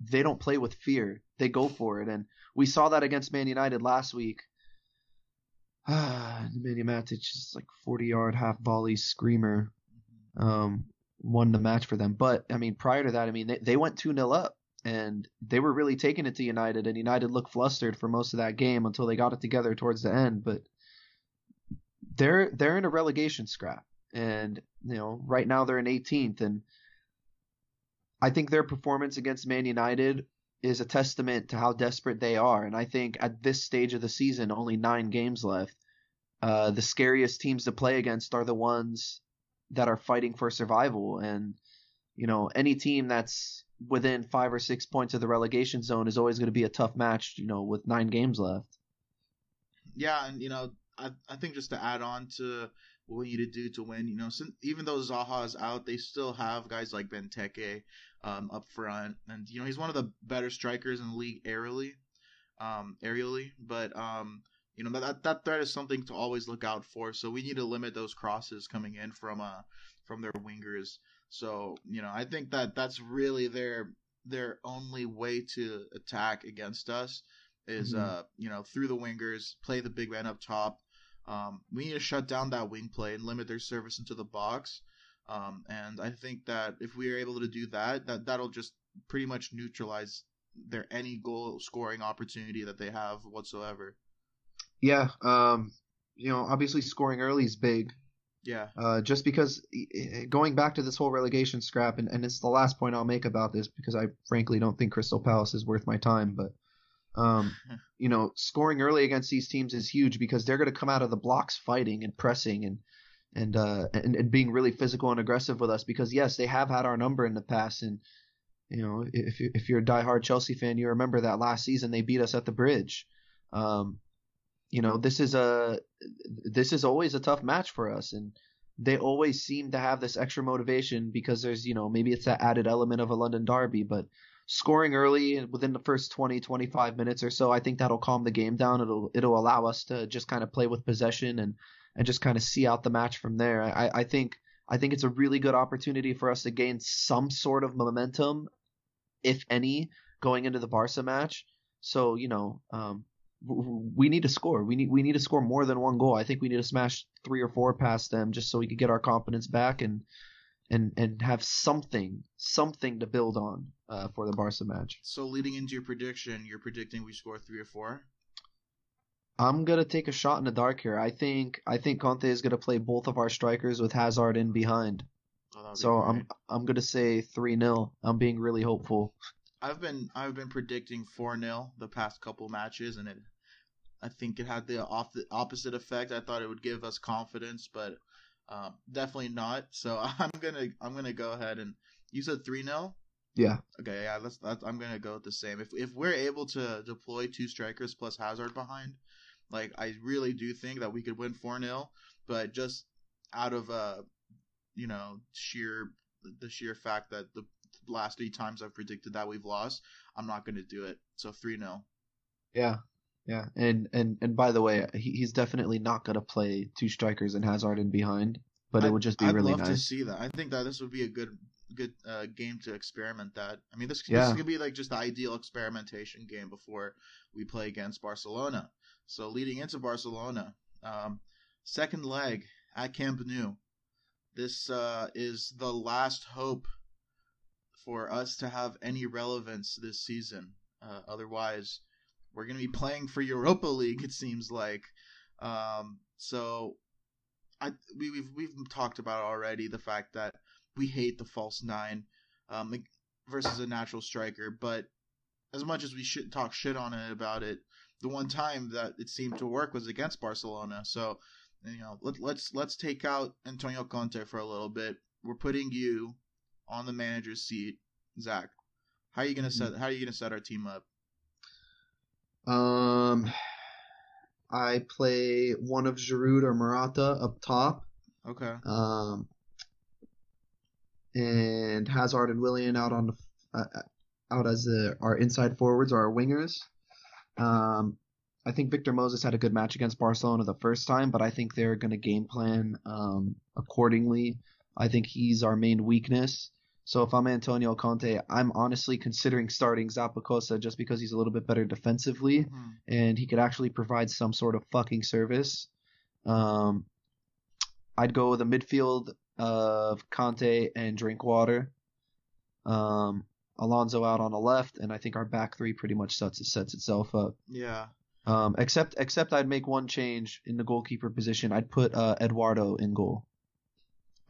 they don't play with fear. They go for it, and we saw that against Man United last week. Ah, Nemanja Matic just like 40 yard half volley screamer um, won the match for them. But I mean, prior to that, I mean, they, they went 2 0 up and they were really taking it to United, and United looked flustered for most of that game until they got it together towards the end. But they're they're in a relegation scrap, and you know, right now they're in 18th, and I think their performance against Man United is a testament to how desperate they are. And I think at this stage of the season, only nine games left. Uh, the scariest teams to play against are the ones that are fighting for survival. And, you know, any team that's within five or six points of the relegation zone is always going to be a tough match, you know, with nine games left. Yeah, and you know, I I think just to add on to what we need to do to win, you know, since, even though Zaha is out, they still have guys like Benteke um, up front, and you know he's one of the better strikers in the league aerially, um, aerially. But um, you know that that threat is something to always look out for. So we need to limit those crosses coming in from uh from their wingers. So you know I think that that's really their their only way to attack against us is Mhm. uh you know through the wingers, play the big man up top. Um, we need to shut down that wing play and limit their service into the box. Um, and I think that if we are able to do that, that that'll just pretty much neutralize their any goal scoring opportunity that they have whatsoever. Yeah. Um, you know, obviously scoring early is big. Yeah, Uh, just because going back to this whole relegation scrap, and, and it's the last point I'll make about this because I frankly don't think Crystal Palace is worth my time. But, um, you know, scoring early against these teams is huge because they're going to come out of the blocks fighting and pressing and and uh and, and being really physical and aggressive with us because yes, they have had our number in the past and. You know, if you if you're a diehard Chelsea fan, you remember that last season they beat us at the bridge. Um, you know, this is a this is always a tough match for us, and they always seem to have this extra motivation because there's you know maybe it's that added element of a London derby, but scoring early within the first 20 25 minutes or so, I think that'll calm the game down. It'll it'll allow us to just kind of play with possession and and just kind of see out the match from there. I I think I think it's a really good opportunity for us to gain some sort of momentum, if any, going into the Barca match. So you know, um, we need to score. We need we need to score more than one goal. I think we need to smash three or four past them just so we could get our confidence back and and and have something something to build on uh, for the Barca match. So leading into your prediction, you're predicting we score three or four. I'm gonna take a shot in the dark here. I think I think Conte is gonna play both of our strikers with Hazard in behind. Oh, that'd be So. I'm I'm gonna say three 0 I'm being really hopeful. I've been I've been predicting four 0 the past couple matches, and it I think it had the off the opposite effect. I thought it would give us confidence, but um, definitely not. So I'm gonna I'm gonna go ahead and you said three 0 Yeah. Okay, yeah, that's, that's I'm gonna go with the same. If if we're able to deploy two strikers plus Hazard behind, like I really do think that we could win four 0 But just out of uh, you know, sheer the sheer fact that the last three times I've predicted that we've lost, I'm not gonna do it. So three 0 Yeah. Yeah. And and and by the way, he, he's definitely not gonna play two strikers and Hazard in behind. but it I'd- would just be I'd really love to see that. I think that this would be a good good uh, game to experiment that. I mean, this, this Yeah. is gonna be like just the ideal experimentation game before we play against Barcelona. So leading into Barcelona, um, second leg at Camp Nou. This uh, is the last hope for us to have any relevance this season. Uh, otherwise, we're going to be playing for Europa League. It seems like. Um, so, I we, we've we've talked about already the fact that we hate the false nine um, versus a natural striker. But as much as we should talk shit on it about it, the one time that it seemed to work was against Barcelona. So, you know, let, let's let's take out Antonio Conte for a little bit. We're putting you on the manager's seat, Zach. How are you gonna set? How are you gonna set our team up? Um, I play one of Giroud or Morata up top. Okay. Um, and Hazard and Willian out on the uh, out as the, our inside forwards or our wingers. Um, I think Victor Moses had a good match against Barcelona the first time, but I think they're going to game plan um, accordingly. I think he's our main weakness. So if I'm Antonio Conte, I'm honestly considering starting Zappacosta just because he's a little bit better defensively Mhm. and he could actually provide some sort of fucking service. Um, I'd go with a midfield of Kante and Drinkwater. Um, Alonso out on the left, and I think our back three pretty much sets sets itself up. Yeah. Um, except except I'd make one change in the goalkeeper position. I'd put uh, Eduardo in goal.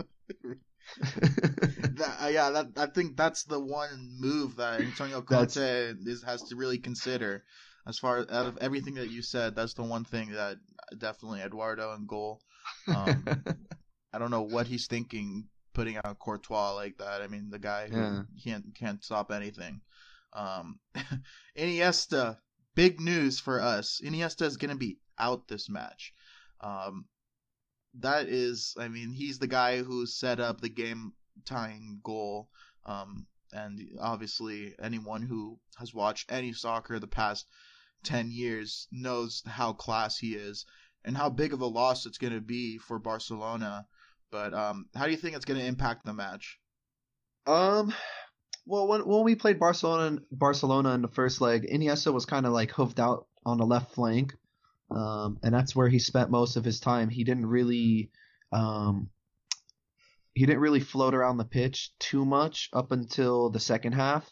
that, uh, yeah, that I think that's the one move that Antonio Conte is, has to really consider. As far out of everything that you said, that's the one thing that definitely Eduardo and goal. Um, I don't know what he's thinking putting out Courtois like that. I mean, the guy who Yeah. can't can't stop anything. Um, Iniesta, big news for us. Iniesta is going to be out this match. Um, that is, I mean, he's the guy who set up the game tying goal. Um, and obviously, anyone who has watched any soccer the past 10 years knows how class he is and how big of a loss it's going to be for Barcelona. But um, how do you think it's going to impact the match? Um, well, when when we played Barcelona Barcelona in the first leg, Iniesta was kind of like hoofed out on the left flank, um, and that's where he spent most of his time. He didn't really, um, he didn't really float around the pitch too much up until the second half.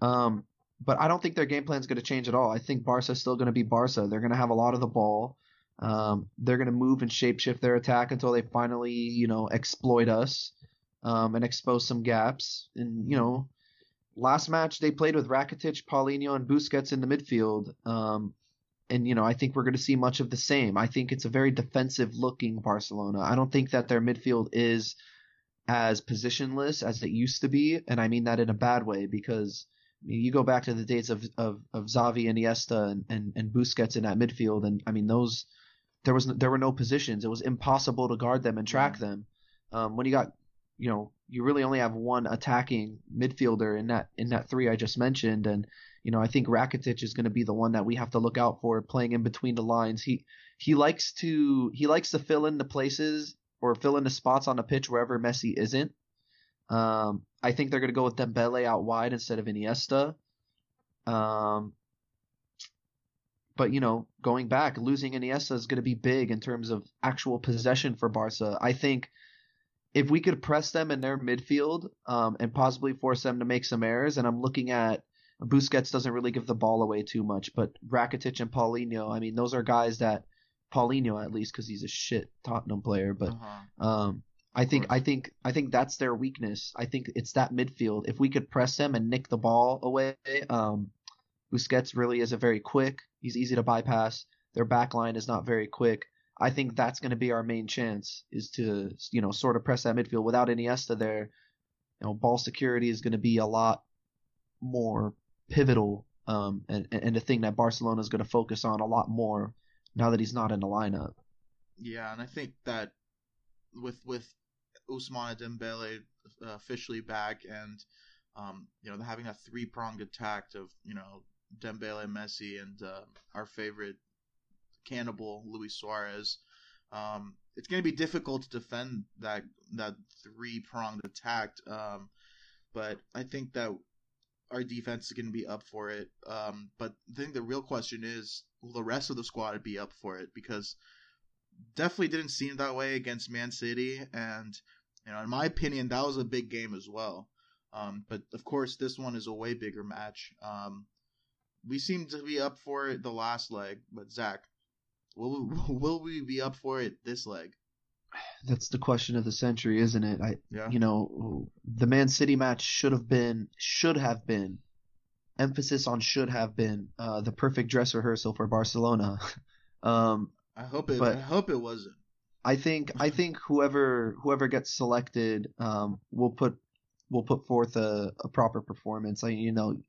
Um, but I don't think their game plan is going to change at all. I think Barca is still going to be Barca. They're going to have a lot of the ball. Um, they're going to move and shapeshift their attack until they finally, you know, exploit us um, and expose some gaps. And you know, last match they played with Rakitic, Paulinho, and Busquets in the midfield. Um, and you know, I think we're going to see much of the same. I think it's a very defensive-looking Barcelona. I don't think that their midfield is as positionless as it used to be, and I mean that in a bad way because. I mean, you go back to the days of of, of Xavi, Iniesta, and, and, and Busquets in that midfield, and I mean those there was there were no positions. It was impossible to guard them and track them. Um, when you got you know you really only have one attacking midfielder in that in that three I just mentioned, and you know I think Rakitic is going to be the one that we have to look out for playing in between the lines. He he likes to he likes to fill in the places or fill in the spots on the pitch wherever Messi isn't. Um, I think they're going to go with Dembele out wide instead of Iniesta. Um, but you know, going back, losing Iniesta is going to be big in terms of actual possession for Barca. I think if we could press them in their midfield um, and possibly force them to make some errors, and I'm looking at Busquets doesn't really give the ball away too much, but Rakitic and Paulinho, I mean, those are guys that Paulinho at least because he's a shit Tottenham player, but Uh-huh. um, I think. I think I think that's their weakness. I think it's that midfield. If we could press them and nick the ball away, um, Busquets really isn't very quick. He's easy to bypass. Their back line is not very quick. I think that's going to be our main chance is to you know sort of press that midfield without Iniesta there. You know, ball security is going to be a lot more pivotal um, and and a thing that Barcelona is going to focus on a lot more now that he's not in the lineup. Yeah, and I think that with with Ousmane Dembele uh, officially back and um, you know having a three pronged attack of you know Dembele, Messi, and uh, our favorite cannibal Luis Suarez, um, it's going to be difficult to defend that that three pronged attack. Um, but I think that our defense is going to be up for it. Um, but I think the real question is, will the rest of the squad be up for it? Because definitely didn't seem that way against Man City, and you know, in my opinion, that was a big game as well. Um, but of course, this one is a way bigger match. Um, we seem to be up for it the last leg, but Zach, will will we be up for it this leg? That's the question of the century, isn't it? I, Yeah. you know, the Man City match should have been, should have been, emphasis on should have been, uh, the perfect dress rehearsal for Barcelona. um, I hope it. I hope it wasn't. I think I think whoever whoever gets selected um, will put will put forth a, a proper performance. I you know,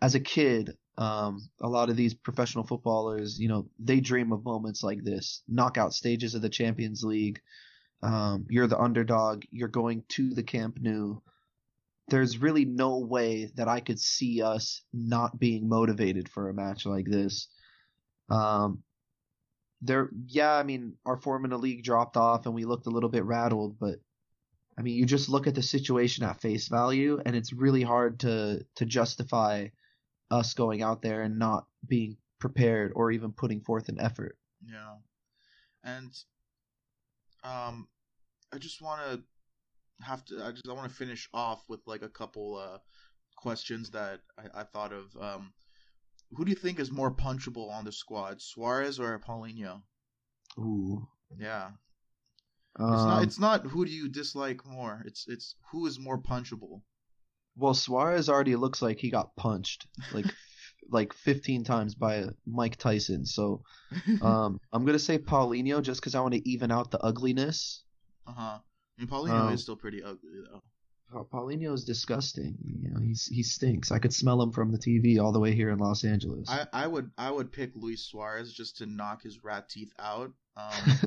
as a kid, um, a lot of these professional footballers, you know, they dream of moments like this, knockout stages of the Champions League. Um, you're the underdog. You're going to the Camp Nou. There's really no way that I could see us not being motivated for a match like this. Um, there yeah i mean our form in the league dropped off and we looked a little bit rattled but i mean you just look at the situation at face value and it's really hard to to justify us going out there and not being prepared or even putting forth an effort Yeah, and um, I just want to have to. I just I want to finish off with like a couple uh questions that I, I thought of. Um, who do you think is more punchable on the squad, Suarez or Paulinho? ooh Yeah, um, it's not. It's not who do you dislike more. It's it's who is more punchable. Well suarez already looks like he got punched like like 15 times by mike tyson so um i'm gonna say paulinho just because i want to even out the ugliness Uh huh. Mean, Paulinho Um, is still pretty ugly though. Paulinho is disgusting. You know, he's he stinks. I could smell him from the TV all the way here in Los Angeles. I, I would I would pick Luis Suarez just to knock his rat teeth out. Um,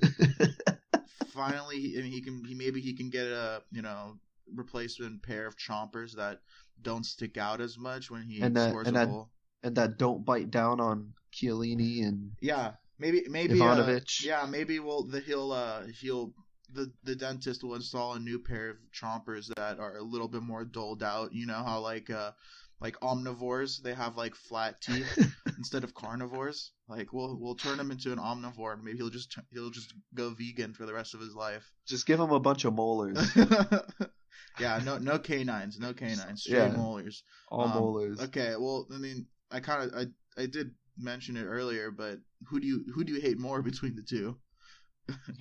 finally, he, I mean, he can he maybe he can get a you know replacement pair of chompers that don't stick out as much when he And that- scores and a that- goal. and that don't bite down on Chiellini and Yeah, maybe maybe uh, yeah, maybe we'll the he'll uh he'll the the dentist will install a new pair of chompers that are a little bit more doled out. You know how like uh like omnivores they have like flat teeth instead of carnivores. Like we'll we'll turn him into an omnivore maybe he'll just he'll just go vegan for the rest of his life. just give him a bunch of molars, yeah, no no canines, no canines, straight Yeah. molars. all Um, molars. Okay, well, I mean, I kind of I I did mention it earlier, but who do you who do you hate more between the two?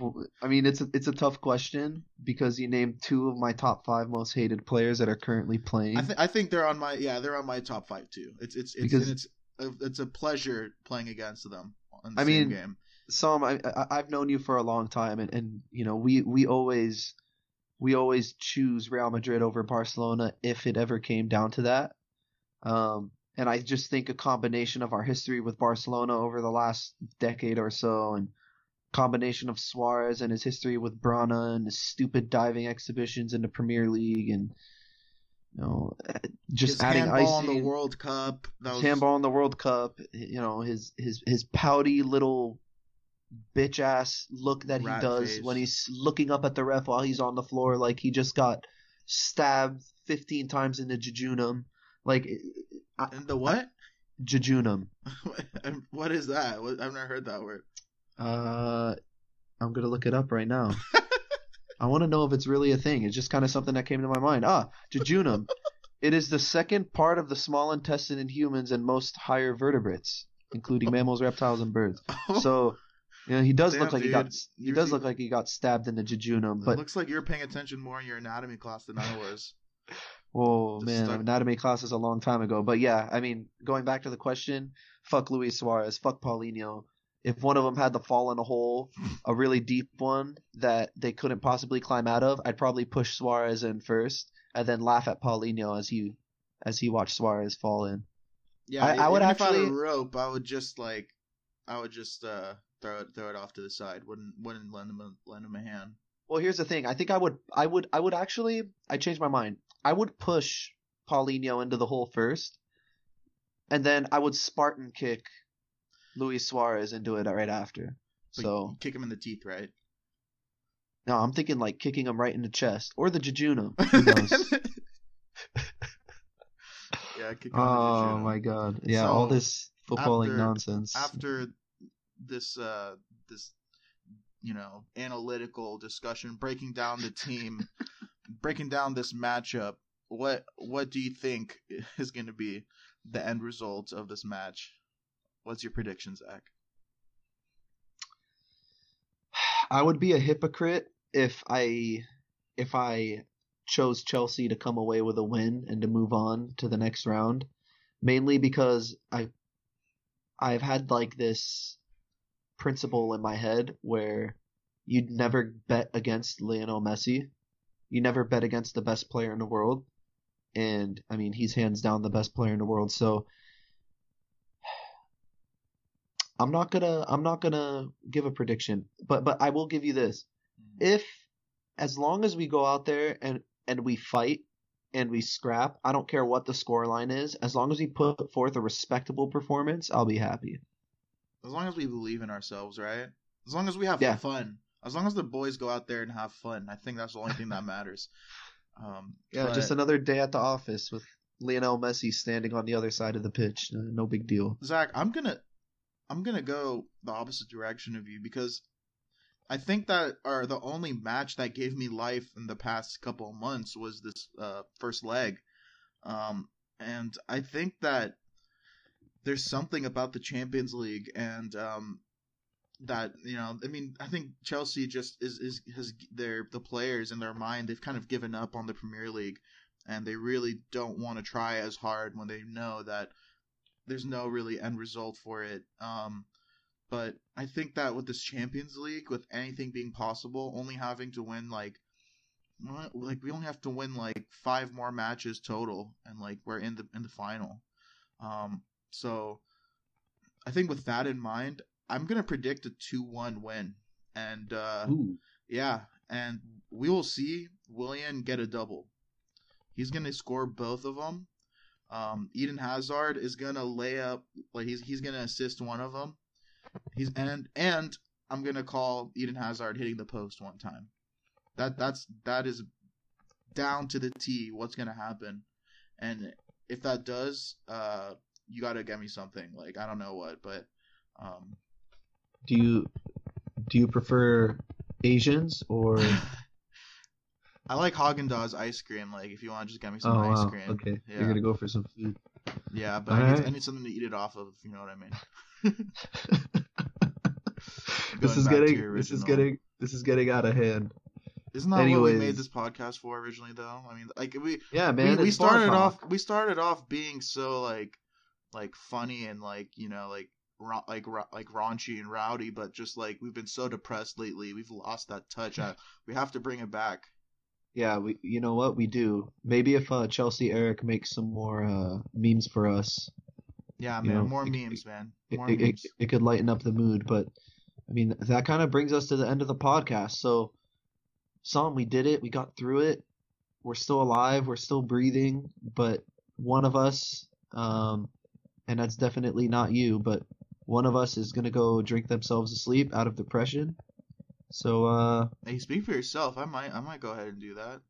Well, I mean, it's a, it's a tough question because you named two of my top five most hated players that are currently playing. I, th- I think they're on my yeah they're on my top five too. It's it's it's Because- and it's a, it's a pleasure playing against them in the I same mean, game. Sam, I, I I've known you for a long time, and, and you know we we always we always choose Real Madrid over Barcelona if it ever came down to that. Um, and I just think a combination of our history with Barcelona over the last decade or so, and combination of Suarez and his history with Brana and his stupid diving exhibitions in the Premier League, and you know just His adding handball in icing the World Cup. Was handball in the World Cup. You know his his his pouty little bitch ass look that he Rat does face. when he's looking up at the ref while he's on the floor, like he just got stabbed fifteen times in the jejunum. Like I, and the what? jejunum. what is that? I've never heard that word. Uh, I'm gonna look it up right now. I want to know if it's really a thing. It's just kind of something that came to my mind. Ah, jejunum. it is the second part of the small intestine in humans and most higher vertebrates, including mammals, reptiles, and birds. So, know, he does Damn, look like he got he does look like he got stabbed in the jejunum. But it looks like you're paying attention more in your anatomy class than I was. oh man, stuck- anatomy class is a long time ago. But yeah, I mean, going back to the question, fuck Luis Suarez, fuck Paulinho. If one of them had to fall in a hole, a really deep one that they couldn't possibly climb out of, I'd probably push Suarez in first, and then laugh at Paulinho as he as he watched Suarez fall in. Yeah, I- I would if I had a actually- rope, I would just like, I would just uh throw it throw it off to the side. Wouldn't wouldn't lend him a, lend him a hand. Well, here's the thing. I think I would, I would, I would actually. I changed my mind. I would push Paulinho into the hole first, and then I would Spartan kick Luis Suarez into it right after. Like, So kick him in the teeth, right? No, I'm thinking like kicking him right in the chest or the jejunum. Who knows? yeah, kick oh my god. Yeah, all this footballing after- nonsense. after this uh this you know analytical discussion breaking down the team breaking down this matchup what what do you think is going to be the end result of this match? What's your prediction zach? I would be a hypocrite if I if I chose Chelsea to come away with a win and to move on to the next round, mainly because I I've had like this principle in my head where you'd never bet against Lionel Messi. You never bet against the best player in the world. And I mean, he's hands down the best player in the world, so I'm not gonna I'm not gonna give a prediction, but but I will give you this. Mm-hmm. If as long as we go out there and and we fight and we scrap, I don't care what the score line is, as long as we put forth a respectable performance, I'll be happy. As long as we believe in ourselves right as long as we have Yeah. fun as long as the boys go out there and have fun i think that's the only thing that matters um Yeah, just another day at the office with Lionel Messi standing on the other side of the pitch. Uh, No big deal. Zach, I'm gonna I'm gonna go the opposite direction of you because I think that are the only match that gave me life in the past couple of months was this uh, first leg, um, and I think that there's something about the Champions League and um, that you know I mean I think Chelsea just is is has their the players in their mind they've kind of given up on the Premier League and they really don't want to try as hard when they know that there's no really end result for it. Um, but I think that with this Champions League, with anything being possible, only having to win like like we only have to win like five more matches total, and like we're in the in the final. Um, so I think with that in mind, I'm gonna predict a two-one win, and uh, yeah, and we will see Willian get a double. He's gonna score both of them. Um, Eden Hazard is gonna lay up, like he's he's gonna assist one of them. He's and and I'm gonna call Eden Hazard hitting the post one time. That that's that is down to the T. What's gonna happen, and if that does, uh, you gotta get me something. Like I don't know what, but um, Do you do you prefer Asians or I like Haagen Dazs ice cream. Like, if you want to just get me some oh ice wow cream. okay Yeah. you're gonna go for some food. Yeah, but I need, I need something to eat it off of. If you know what I mean. this is getting this is getting this is getting out of hand. Isn't that what we made Anyways. this podcast for originally? Though I mean, like we Yeah, man. we, we started off we started off being so like like funny and like you know like ra- like ra- like raunchy and rowdy, but just like we've been so depressed lately, we've lost that touch. I, we have to bring it back. Yeah, we you know what we do. Maybe if uh, Chelsea Eric makes some more uh, memes for us, Yeah, man, know, more it- memes, man. it, More it, it, memes. it could lighten up the mood. But I mean, that kind of brings us to the end of the podcast. So, Sam, we did it. We got through it. We're still alive. We're still breathing. But one of us, um, and that's definitely not you, but one of us is gonna go drink themselves to sleep out of depression. So, uh, Hey, speak for yourself. I might I might go ahead and do that.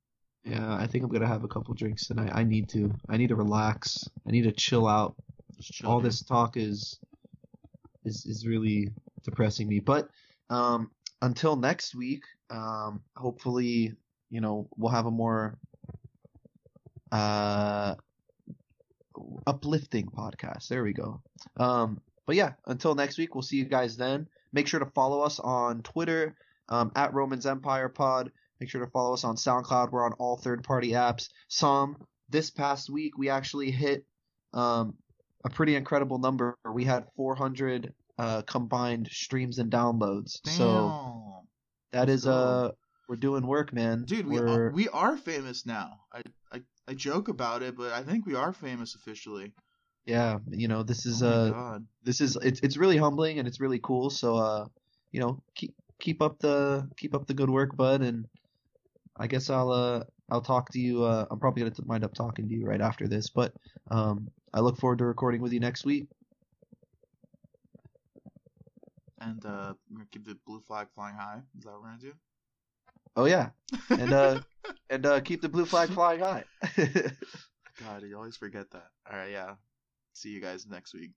yeah, I think I'm gonna have a couple drinks tonight. I need to. I need to relax. I need to chill out. Chill. all dude. this talk is is is really depressing me. But um, until next week, um, hopefully, you know, we'll have a more uh, uplifting podcast. There we go. Um, but yeah, until next week, we'll see you guys then. Make sure to follow us on Twitter um, at Romans Empire Pod. Make sure to follow us on SoundCloud. We're on all third-party apps. Some this past week, we actually hit um, a pretty incredible number. We had 400 uh, combined streams and downloads. So Damn. that let's is uh, we're doing work, man. Dude, we we're, are, we are famous now. I, I joke about it, but I think we are famous officially. yeah, you know, this is oh uh, God. this is it's it's really humbling and it's really cool. So uh, you know, keep keep up the keep up the good work, bud. And I guess I'll uh I'll talk to you. Uh, I'm probably gonna wind up talking to you right after this, but um, I look forward to recording with you next week. And uh, keep the blue flag flying high. Is that what we're gonna do? Oh yeah, and uh, and uh, keep the blue flag flying high. God, you always forget that. All right, yeah. See you guys next week.